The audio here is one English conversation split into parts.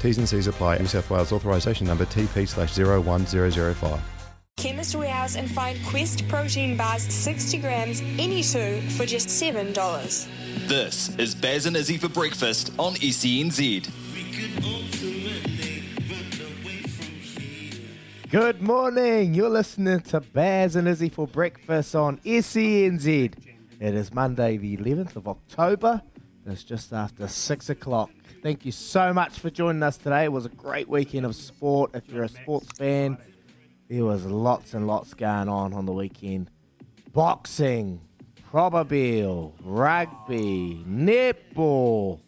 T's and C's apply. New South Wales authorisation number TP slash 01005. Chemist Warehouse and find Quest protein bars 60 grams, any two, for just $7. This is Baz and Izzy for breakfast on SENZ. Good morning. You're listening to Baz and Izzy for breakfast on SENZ. It is Monday, the 11th of October. It's just after six o'clock. Thank you so much for joining us today. It was a great weekend of sport. If you're a sports fan, there was lots and lots going on on the weekend. Boxing, Probabeel, rugby, netball.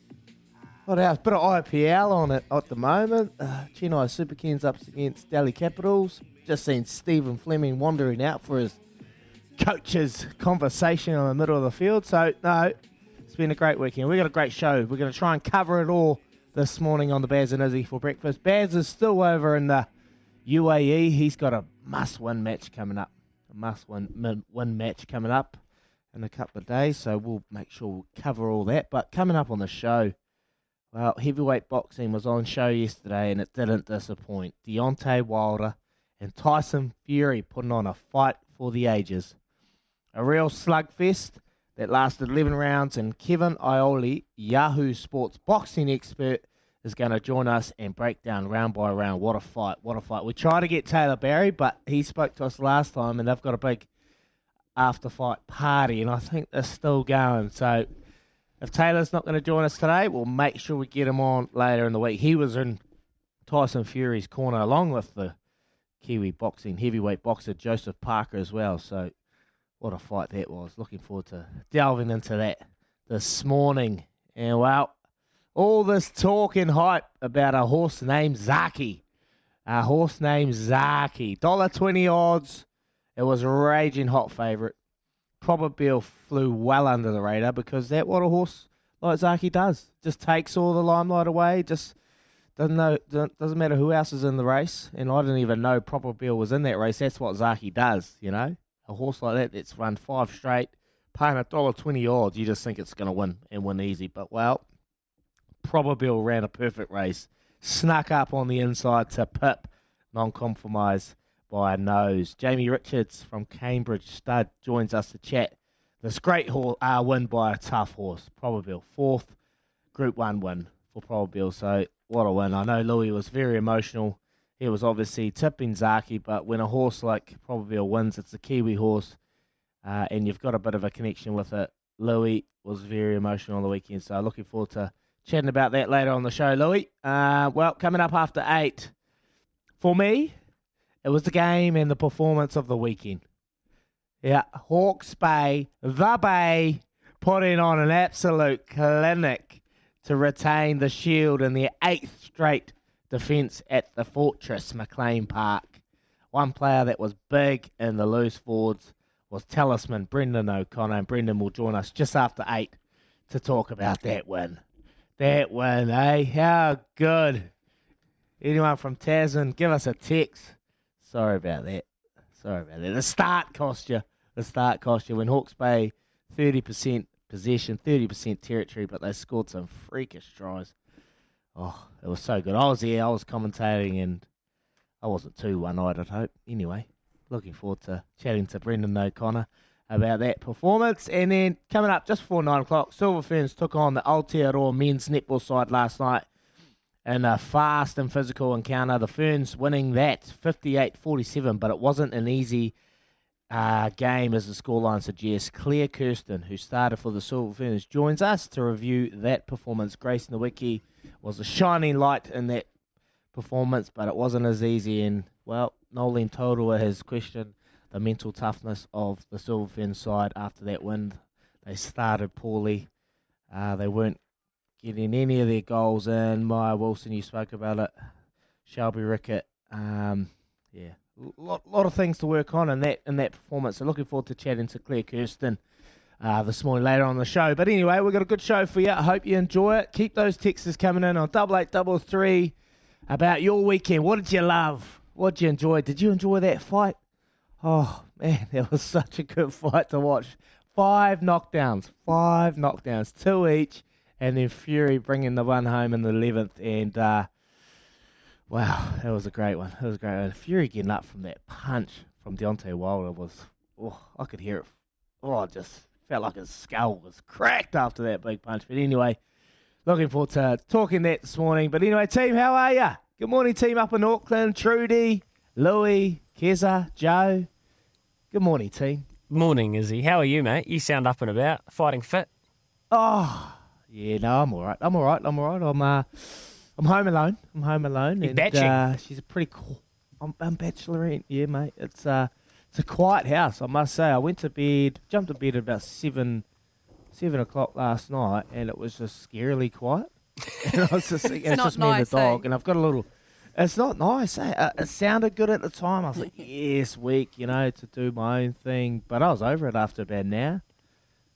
What else? Bit of IPL on it at the moment. Uh, Chennai Super Kings up against Delhi Capitals. Just seen Stephen Fleming wandering out for his coach's conversation in the middle of the field. So, no, it's been a great weekend. We've got a great show. We're going to try and cover it all this morning on the Baz and Izzy for breakfast. Baz is still over in the UAE. He's got a must-win match coming up. A must-win win match coming up in a couple of days. So we'll make sure we'll cover all that. But coming up on the show, well, heavyweight boxing was on show yesterday and it didn't disappoint. Deontay Wilder and Tyson Fury putting on a fight for the ages. A real slugfest that lasted 11 rounds, and Kevin Iole, Yahoo Sports boxing expert, is going to join us and break down round by round. What a fight! What a fight! We tried to get Taylor Barry, but he spoke to us last time, and they've got a big after fight party, and I think they're still going. So if Taylor's not going to join us today, we'll make sure we get him on later in the week. He was in Tyson Fury's corner along with the Kiwi boxing heavyweight boxer Joseph Parker as well. So what a fight that was. Looking forward to delving into that this morning. And well, all this talk and hype about a horse named Zaaki. A horse named Zaaki. $1.20 odds. It was a raging hot favourite. Probabeel flew well under the radar because that what a horse like Zaaki does. Just takes all the limelight away. Just doesn't know doesn't matter who else is in the race. And I didn't even know Probabeel was in that race. That's what Zaaki does, you know a horse like that that's run five straight, paying a dollar twenty odds, you just think it's going to win and win easy. But well, Probabeel ran a perfect race, snuck up on the inside to Pip, non-compromise by a nose. Jamie Richards from Cambridge Stud joins us to chat. This great horse, uh, win by a tough horse, Probabeel fourth Group One win for Probabeel. So what a win! I know Louis was very emotional he was obviously tipping Zaaki, but when a horse like Probabeel wins, it's a Kiwi horse, uh, and you've got a bit of a connection with it. Louis was very emotional on the weekend, so looking forward to chatting about that later on the show, Louis. Uh, well, coming up after eight, for me, it was the game and the performance of the weekend. Yeah, Hawke's Bay, the Bay, putting on an absolute clinic to retain the shield in their eighth straight defence at the Fortress McLean Park. One player that was big in the loose forwards was talisman Brendan O'Connor, and Brendan will join us just after eight to talk about that win. That win, eh? How good. Anyone from Tasman, give us a text. Sorry about that. Sorry about that. The start cost you. The start cost you. When Hawke's Bay, 30% possession, 30% territory, but they scored some freakish tries. Oh, it was so good. I was there, I was commentating, and I wasn't too one eyed, I'd hope. Anyway, looking forward to chatting to Brendan O'Connor about that performance. And then coming up just before nine o'clock, Silver Ferns took on the Aotearoa men's netball side last night in a fast and physical encounter. The Ferns winning that 58 47, but it wasn't an easy uh, game as the scoreline suggests. Claire Kersten, who started for the Silver Ferns, joins us to review that performance. Grace Nweke was a shining light in that performance, but it wasn't as easy. And, well, Noeline Taurua has questioned the mental toughness of the Silver Ferns side after that win. They started poorly. Uh, they weren't getting any of their goals in. Maia Wilson, you spoke about it. Shelby Rickett, um, yeah, lot, lot of things to work on in that in that performance. So looking forward to chatting to Claire Kersten uh, this morning later on the show. But anyway, we've got a good show for you. I hope you enjoy it. Keep those texts coming in on double eight double three about your weekend. What did you love? What did you enjoy? Did you enjoy that fight? Oh man, that was such a good fight to watch. Five knockdowns, five knockdowns, two each, and then Fury bringing the one home in the eleventh. And uh, wow, that was a great one. That was a great one. Fury getting up from that punch from Deontay Wilder was, oh, I could hear it. Oh, it just felt like his skull was cracked after that big punch. But anyway, looking forward to talking that this morning. But anyway, team, how are you? Good morning, team up in Auckland. Trudy, Louis, Keza, Joe. Good morning, team. Morning, Izzy. How are you, mate? You sound up and about, fighting fit. Oh, yeah, no, I'm all right. I'm all right. I'm all right. I'm uh, I'm home alone. I'm home alone. You're and, batching. Uh, she's a pretty cool. I'm, I'm bachelorette. Yeah, mate. It's uh, it's a quiet house. I must say. I went to bed, jumped to bed at about seven, seven o'clock last night, and it was just scarily quiet. and I was just thinking, it's, not just me and the dog, eh? and I've got a little. It's not nice. Eh? Uh, it sounded good at the time. I was like, yes, week, you know, to do my own thing. But I was over it after about an hour.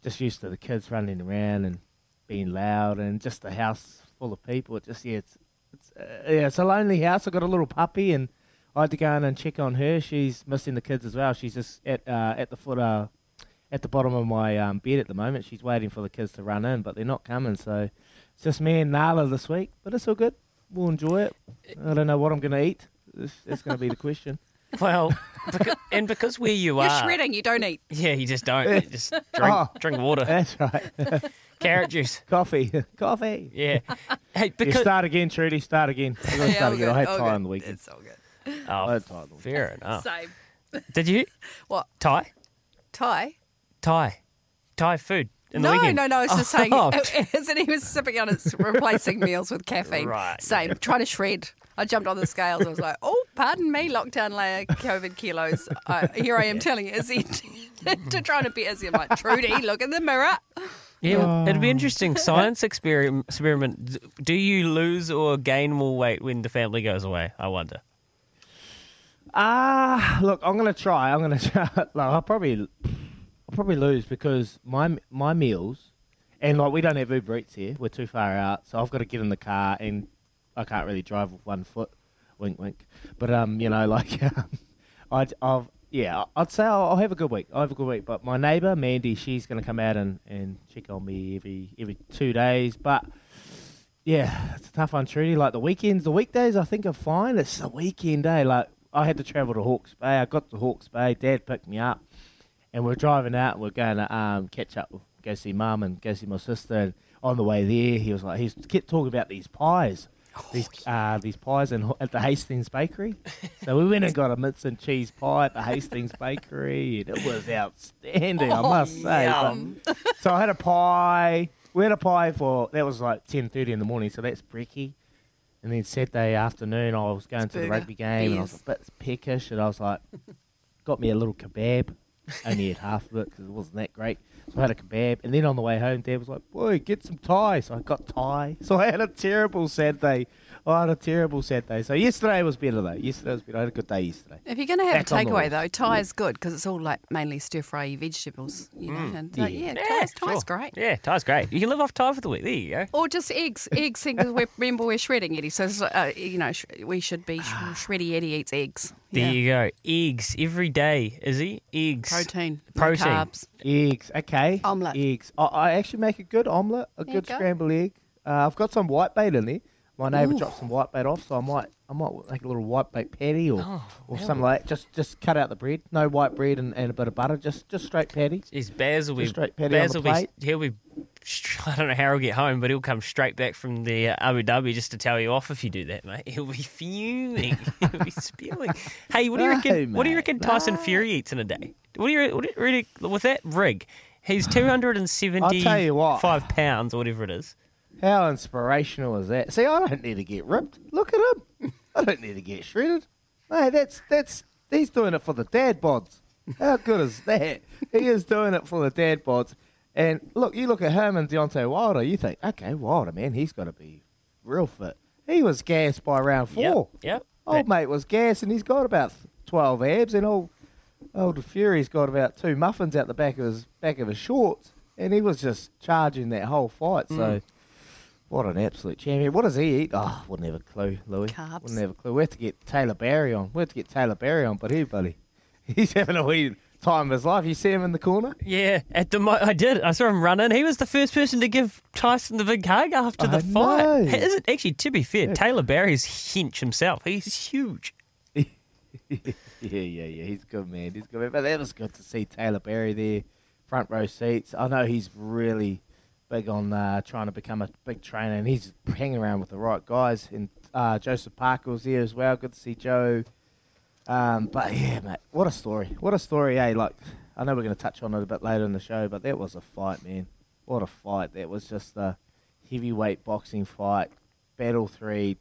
Just used to the kids running around and being loud, and just the house full of people. It just yeah, it's it's uh, yeah, it's a lonely house. I got a little puppy, and I had to go in and check on her. She's missing the kids as well. She's just at uh, at the foot uh, at the bottom of my um, bed at the moment. She's waiting for the kids to run in, but they're not coming. So it's just me and Nala this week, but it's all good. We'll enjoy it. I don't know what I'm going to eat. That's, that's going to be the question. Well, because, and because where you are, You're are, shredding, you don't eat. yeah, you just don't. You just drink, Oh. drink water, That's right. carrot juice. Coffee. Coffee. Yeah. Hey, Yeah, because start again, Trudy. Start again. We're going to Yeah, start again. I good, had all time on the weekend. It's all good. I oh, had time on the weekend. fair enough. Same. Did you What? Thai? Thai? Thai, Thai food in the No, weekend? no, no. I was just saying, Oh. isn't he was sipping on it, replacing meals with caffeine. Right, Same. Trying to shred. I jumped on the scales. I was like, oh, pardon me, lockdown layer COVID kilos. Uh, here I am telling Izzy to try to be Izzy. I'm like, Trudy, look in the mirror. Yeah, well, it'd be interesting. Science experiment. Experiment. Do you lose or gain more weight when the family goes away? I wonder. Ah, look, I'm gonna try. I'm gonna try. Like, I'll probably, I'll probably lose because my my meals, and like we don't have Uber Eats here. We're too far out, so I've got to get in the car, and I can't really drive with one foot. Wink, wink. But um, you know, like, um, I'd, I've, yeah, I'd say I'll, I'll have a good week. I'll have a good week. But my neighbour Mandy, she's gonna come out and and check on me every every two days. But yeah, it's a tough one, Trudy. Like the weekends, the weekdays, I think are fine. It's the weekend day. Like I had to travel to Hawke's Bay. I got to Hawke's Bay. Dad picked me up, and we're driving out. and We're going to um, catch up, go see Mum and go see my sister. And on the way there, he was like, he's kept talking about these pies. These uh, these pies in, at the Hastings Bakery. so we went and got a mince and cheese pie at the Hastings Bakery, and it was outstanding, I must say. But- so I had a pie. We had a pie for that was like ten thirty in the morning, so that's brekkie. And then Saturday afternoon, I was going to the rugby game, and I was a bit peckish, and I was like, got me a little kebab. Only had half of it because it wasn't that great. So I had a kebab, and then on the way home, Dad was like, "Boy, get some Thai." So I got Thai. So I had a terrible Saturday. I had a terrible Saturday. So yesterday was better though. Yesterday was better. I had a good day yesterday. If you're going to have Back a takeaway, though, Thai is good because it's all like mainly stir fry vegetables, you know. And uh, yeah, Thai's, Thai's sure. great. Yeah, Thai's great. You can live off Thai for the week. There you go. Or just eggs, eggs. Because we're, remember we're shredding Eddie, so it's, uh, you know sh- we should be sh- shreddy Eddie eats eggs. There Yeah. you go. Eggs every day, is he? Eggs. Protein, no Protein. carbs. Eggs, okay. Omelette. Eggs. I, I actually make a good omelette, a There good go. scrambled egg. Uh, I've got some white bait in there. My neighbour dropped some white bait off, so I might, I might make a little white bait patty or, Oh, or something like that. Just, just cut out the bread. No white bread and, and a bit of butter. Just, just straight patty. Is Baz will be Just straight patty on Baz the will be plate. he'll be I don't know how he'll get home, but he'll come straight back from the uh, Abu Dhabi just to tell you off if you do that, mate. He'll be fuming. he'll be spewing. Hey, what do you No, reckon? what do you mate, reckon Tyson no. Fury eats in a day? What do you, what do you really with that rig? He's two hundred and seventy I'll tell you what. five pounds or whatever it is. How inspirational is that? See, I don't need to get ripped. Look at him. I don't need to get shredded. Hey, that's that's he's doing it for the dad bods. How good is that? He is doing it for the dad bods. And look, you look at him and Deontay Wilder, you think, okay, Wilder, man, he's got to be real fit. He was gassed by round four. Yep. Yep. Old mate was gas, and he's got about twelve abs, and old old Fury's got about two muffins out the back of his back of his shorts, and he was just charging that whole fight. So. Mm. What an absolute champion! What does he eat? Ah, oh, wouldn't have a clue, Louis. Carbs. Wouldn't have a clue. We have to get Taylor Barry on. We have to get Taylor Barry on, but here, buddy, he's having a wee time of his life. You see him in the corner? Yeah, at the mo- I did. I saw him run in. He was the first person to give Tyson the big hug after the I fight. know. Is it actually? To be fair, Taylor Barry's hinch himself. He's huge. yeah, yeah, yeah. He's good, man. He's good, man. But that was good to see Taylor Barry there, front row seats. I know he's really big on uh, trying to become a big trainer, and he's hanging around with the right guys. And uh, Joseph Parker was there as well. Good to see Joe. Um, but yeah, mate, what a story! What a story, eh? Like, I know we're going to touch on it a bit later in the show, but that was a fight, man. What a fight! That was just a heavyweight boxing fight, battle three,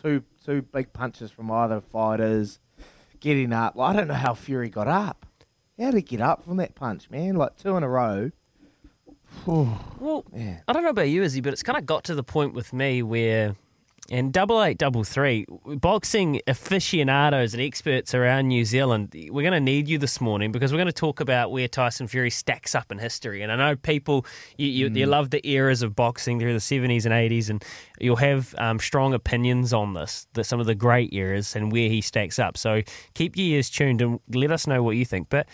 two two big punches from either fighters, getting up. I don't know how Fury got up. How did he get up from that punch, man? Like two in a row. Well, Man. I don't know about you, Izzy, but it's kind of got to the point with me where in double eight, double three, boxing aficionados and experts around New Zealand, we're going to need you this morning because we're going to talk about where Tyson Fury stacks up in history. And I know people, you, you, you love the eras of boxing through the 70s and 80s, and you'll have um, strong opinions on this, the, some of the great eras and where he stacks up. So keep your ears tuned and let us know what you think. But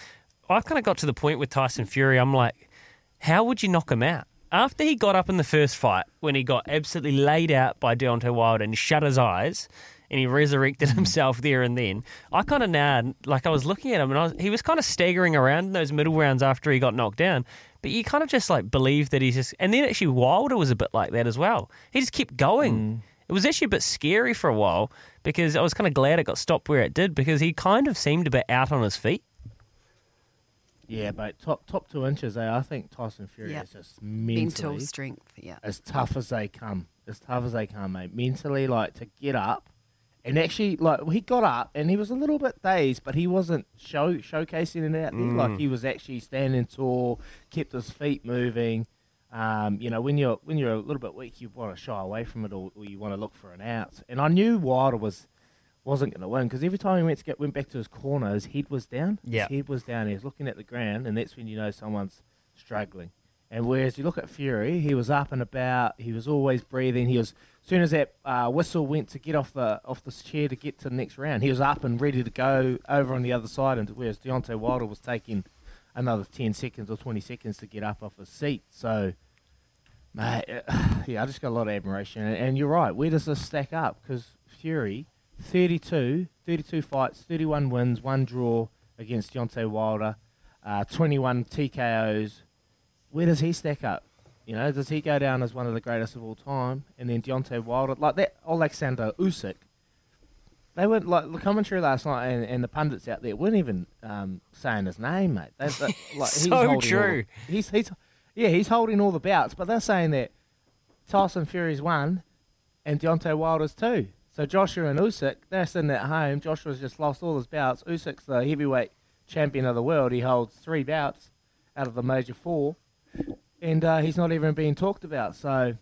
I kind of got to the point with Tyson Fury, I'm like, how would you knock him out? After he got up in the first fight, when he got absolutely laid out by Deontay Wilder and shut his eyes and he resurrected hmm. himself there and then, I kind of now, like I was looking at him and I was, he was kind of staggering around in those middle rounds after he got knocked down. But you kind of just like believe that he's just, and then actually Wilder was a bit like that as well. He just kept going. Hmm. It was actually a bit scary for a while because I was kind of glad it got stopped where it did because he kind of seemed a bit out on his feet. Yeah, but top top two inches, eh? I think Tyson Fury Yeah. is just mentally Mental strength. Yeah. as tough as they come. As tough as they come, mate. Mentally, like to get up, and actually, like he got up and he was a little bit dazed, but he wasn't show showcasing it out there. Like he was actually standing tall, kept his feet moving. Um, you know, when you're when you're a little bit weak, you want to shy away from it, or, or you want to look for an out. And I knew Wilder was wasn't going to win because every time he went to get went back to his corner, his head was down. Yeah. his head was down. He was looking at the ground, and that's when you know someone's struggling. And whereas you look at Fury, he was up and about. He was always breathing. He was as soon as that uh, whistle went to get off the off the chair to get to the next round, he was up and ready to go over on the other side. And whereas Deontay Wilder was taking another ten seconds or twenty seconds to get up off his seat. So, mate, uh, yeah, I just got a lot of admiration. And, and you're right. Where does this stack up? Because Fury, 32, 32 fights, 31 wins, one draw against Deontay Wilder, uh, 21 TKOs. Where does he stack up? You know, does he go down as one of the greatest of all time? And then Deontay Wilder, like that, Alexander Usyk. They weren't like the commentary last night, and, and the pundits out there weren't even um, saying his name, mate. They, they, like, he's So holding all- true. he's he's yeah, he's holding all the bouts, but they're saying that Tyson Fury's one and Deontay Wilder's two. So Joshua and Usyk, they're sitting at home. Joshua's just lost all his bouts. Usyk's the heavyweight champion of the world. He holds three bouts out of the major four, and uh, he's not even being talked about. So,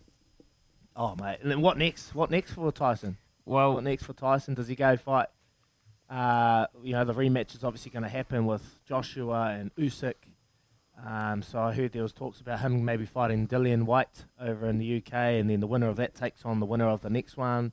oh mate, and then what next? What next for Tyson? Well, What next for Tyson? Does he go fight? Uh, you know, the rematch is obviously going to happen with Joshua and Usyk. Um, so I heard there was talks about him maybe fighting Dillian Whyte over in the UK, and then the winner of that takes on the winner of the next one.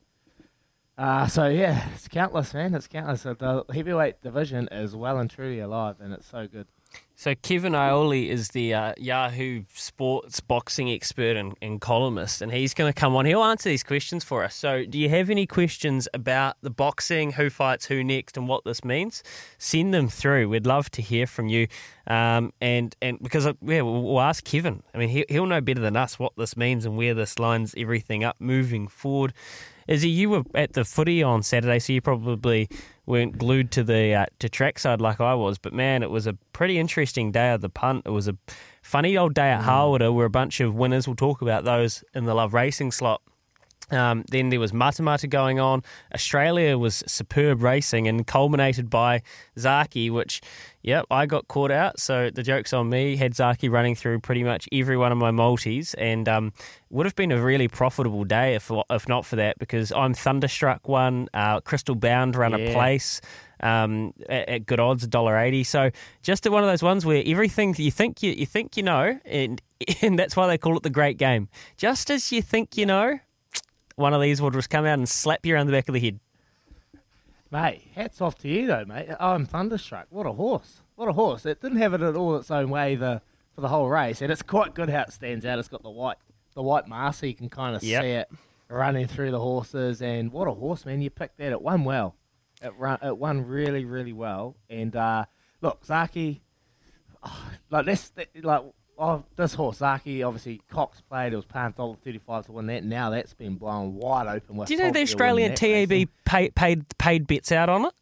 Uh, so yeah, it's countless, man. It's countless. The heavyweight division is well and truly alive, and it's so good. So Kevin Iole is the uh, Yahoo Sports boxing expert and, and columnist, and he's going to come on. He'll answer these questions for us. So, do you have any questions about the boxing, who fights who next, and what this means? Send them through. We'd love to hear from you. Um, and and because uh, yeah, we'll, we'll ask Kevin. I mean, he, he'll know better than us what this means and where this lines everything up moving forward. Izzy, you were at the footy on Saturday, so you probably weren't glued to the uh, to trackside like I was. But man, it was a pretty interesting day of the punt. It was a funny old day at Harwater where a bunch of winners. We'll talk about those in the Love Racing slot. Um, then there was Matamata going on. Australia was superb racing and culminated by Zaaki, which, yep, I got caught out. So the joke's on me. Had Zaaki running through pretty much every one of my multis and um, would have been a really profitable day if, if not for that because I'm Thunderstruck one, uh, Crystal Bound run a place. Um, at, at good odds, $1.80. So just one of those ones where everything you think you, you think you know, and and that's why they call it the great game. Just as you think you know, one of these will just come out and slap you around the back of the head. Mate, hats off to you though, mate. I'm thunderstruck. What a horse! What a horse! It didn't have it at all its own way the for the whole race, and it's quite good how it stands out. It's got the white the white mask, so you can kind of Yep. see it running through the horses. And what a horse, man! You picked that. It won well. It run. It won really, really well. And uh, look, Zaaki, like this, like. Oh, this horse, Zaaki, obviously Cox Plate. It was paying dollar thirty-five to win that. Now that's been blown wide open. With Do you know the Australian winning that race. TAB pay, paid paid bets out on it?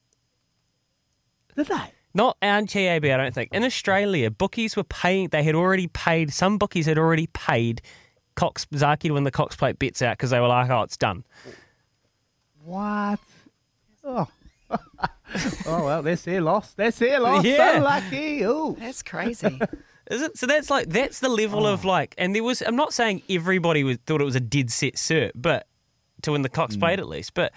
Did they? Not our TAB, I don't think. In Australia, bookies were paying. They had already paid. Some bookies had already paid Cox Zaaki to win the Cox Plate bets out because they were like, "Oh, it's done." What? Oh. oh well, that's their loss. That's their loss. Yeah. So lucky. Ooh. That's crazy. Is it? So that's like that's the level of Oh. like, and there was. I'm not saying everybody was, thought it was a dead set cert, but to win the Cox Mm. Plate at least, but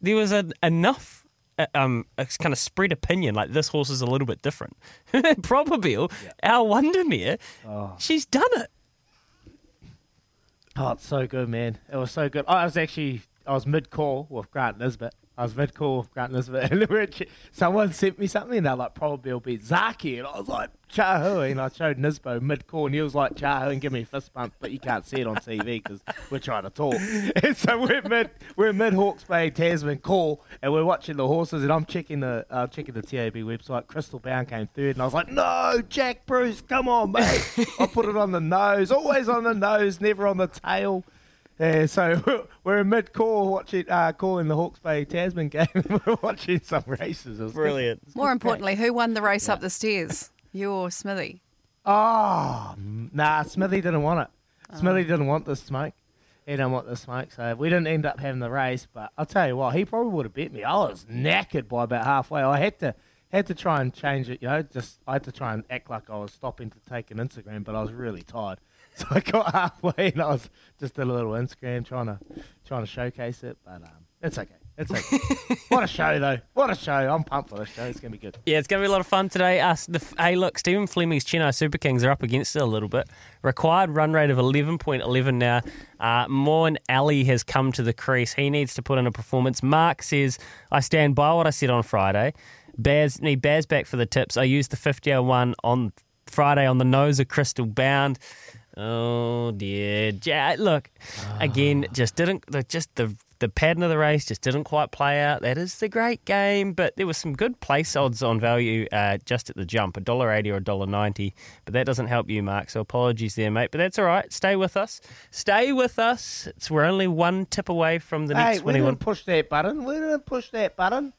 there was a, enough. uh, Um, a kind of spread opinion like this horse is a little bit different. Probably our Wondermere, Oh. she's done it. Oh, it's so good, man. It was so good. I was actually I was mid call with Grant Nisbet. I was mid call with Grant Nisbet, and we were ch- someone sent me something, they're like, probably it'll be Zaaki, and I was like, Chahu, and I showed Nisbo mid call, and he was like, Chahu, and give me a fist bump, but you can't see it on TV because we're trying to talk. And so we're mid we're mid Hawke's Bay Tasman call, and we're watching the horses, and I'm checking the uh, checking the TAB website. Crystal Bound came third, and I was like, no, Jack Bruce, come on, mate. I put it on the nose, always on the nose, never on the tail. Yeah, so we're in mid call watching uh, calling the Hawke's Bay Tasman game. we're watching some races. It was good. More importantly, who won the race up the stairs? You or Smithy? Oh, nah, Smithy didn't want it. Ah. Smithy didn't want the smoke. He didn't want the smoke, so we didn't end up having the race. But I'll tell you what, he probably would have beat me. I was knackered by about halfway. I had to had to try and change it. You know, just I had to try and act like I was stopping to take an Instagram, but I was really tired. So I got halfway and I was just a little Instagram trying to trying to showcase it. But um, it's okay. It's okay. what a show though! What a show! I'm pumped for this show. It's gonna be good. Yeah, it's going to be a lot of fun today. Us, the, hey, look, Stephen Fleming's Chennai Super Kings are up against it a little bit. Required run rate of 11.11 now. Uh, Moeen Ali has come to the crease. He needs to put in a performance. Mark says, I stand by what I said on Friday. Baz, need Baz back for the tips. I used the 5001 on Friday on the nose of Crystal Bound. Oh dear, ja- look again. Just didn't the just the the pattern of the race just didn't quite play out. That is the great game, but there was some good place odds on value uh, just at the jump, a dollar eighty or a dollar ninety. But that doesn't help you, Mark. So apologies there, mate. But that's all right. Stay with us. Stay with us. It's, we're only one tip away from the Hey, next we twenty one. didn't push that button. We didn't push that button.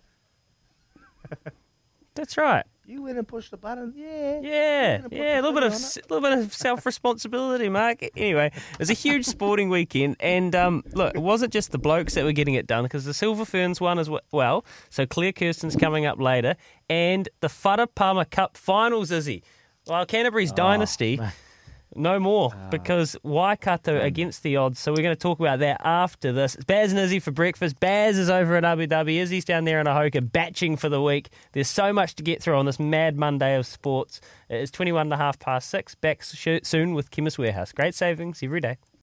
That's right. You went and pushed the button. Yeah. Yeah, yeah, a little bit of a little bit of self responsibility, Mark. Anyway, it was a huge sporting weekend, and um, look, it wasn't just the blokes that were getting it done because the Silver Ferns won as well. So Claire Kersten's coming up later, and the Farah Palmer Cup finals, is he? Well, Canterbury's dynasty. No more ah. because Waikato against the odds. So we're going to talk about that after this. It's Baz and Izzy for breakfast. Baz is over in Abu Dhabi. Izzy's down there in Ahoka batching for the week. There's so much to get through on this mad Monday of sports. It is 21 and a half past six. Back soon with Chemist Warehouse. Great savings every day.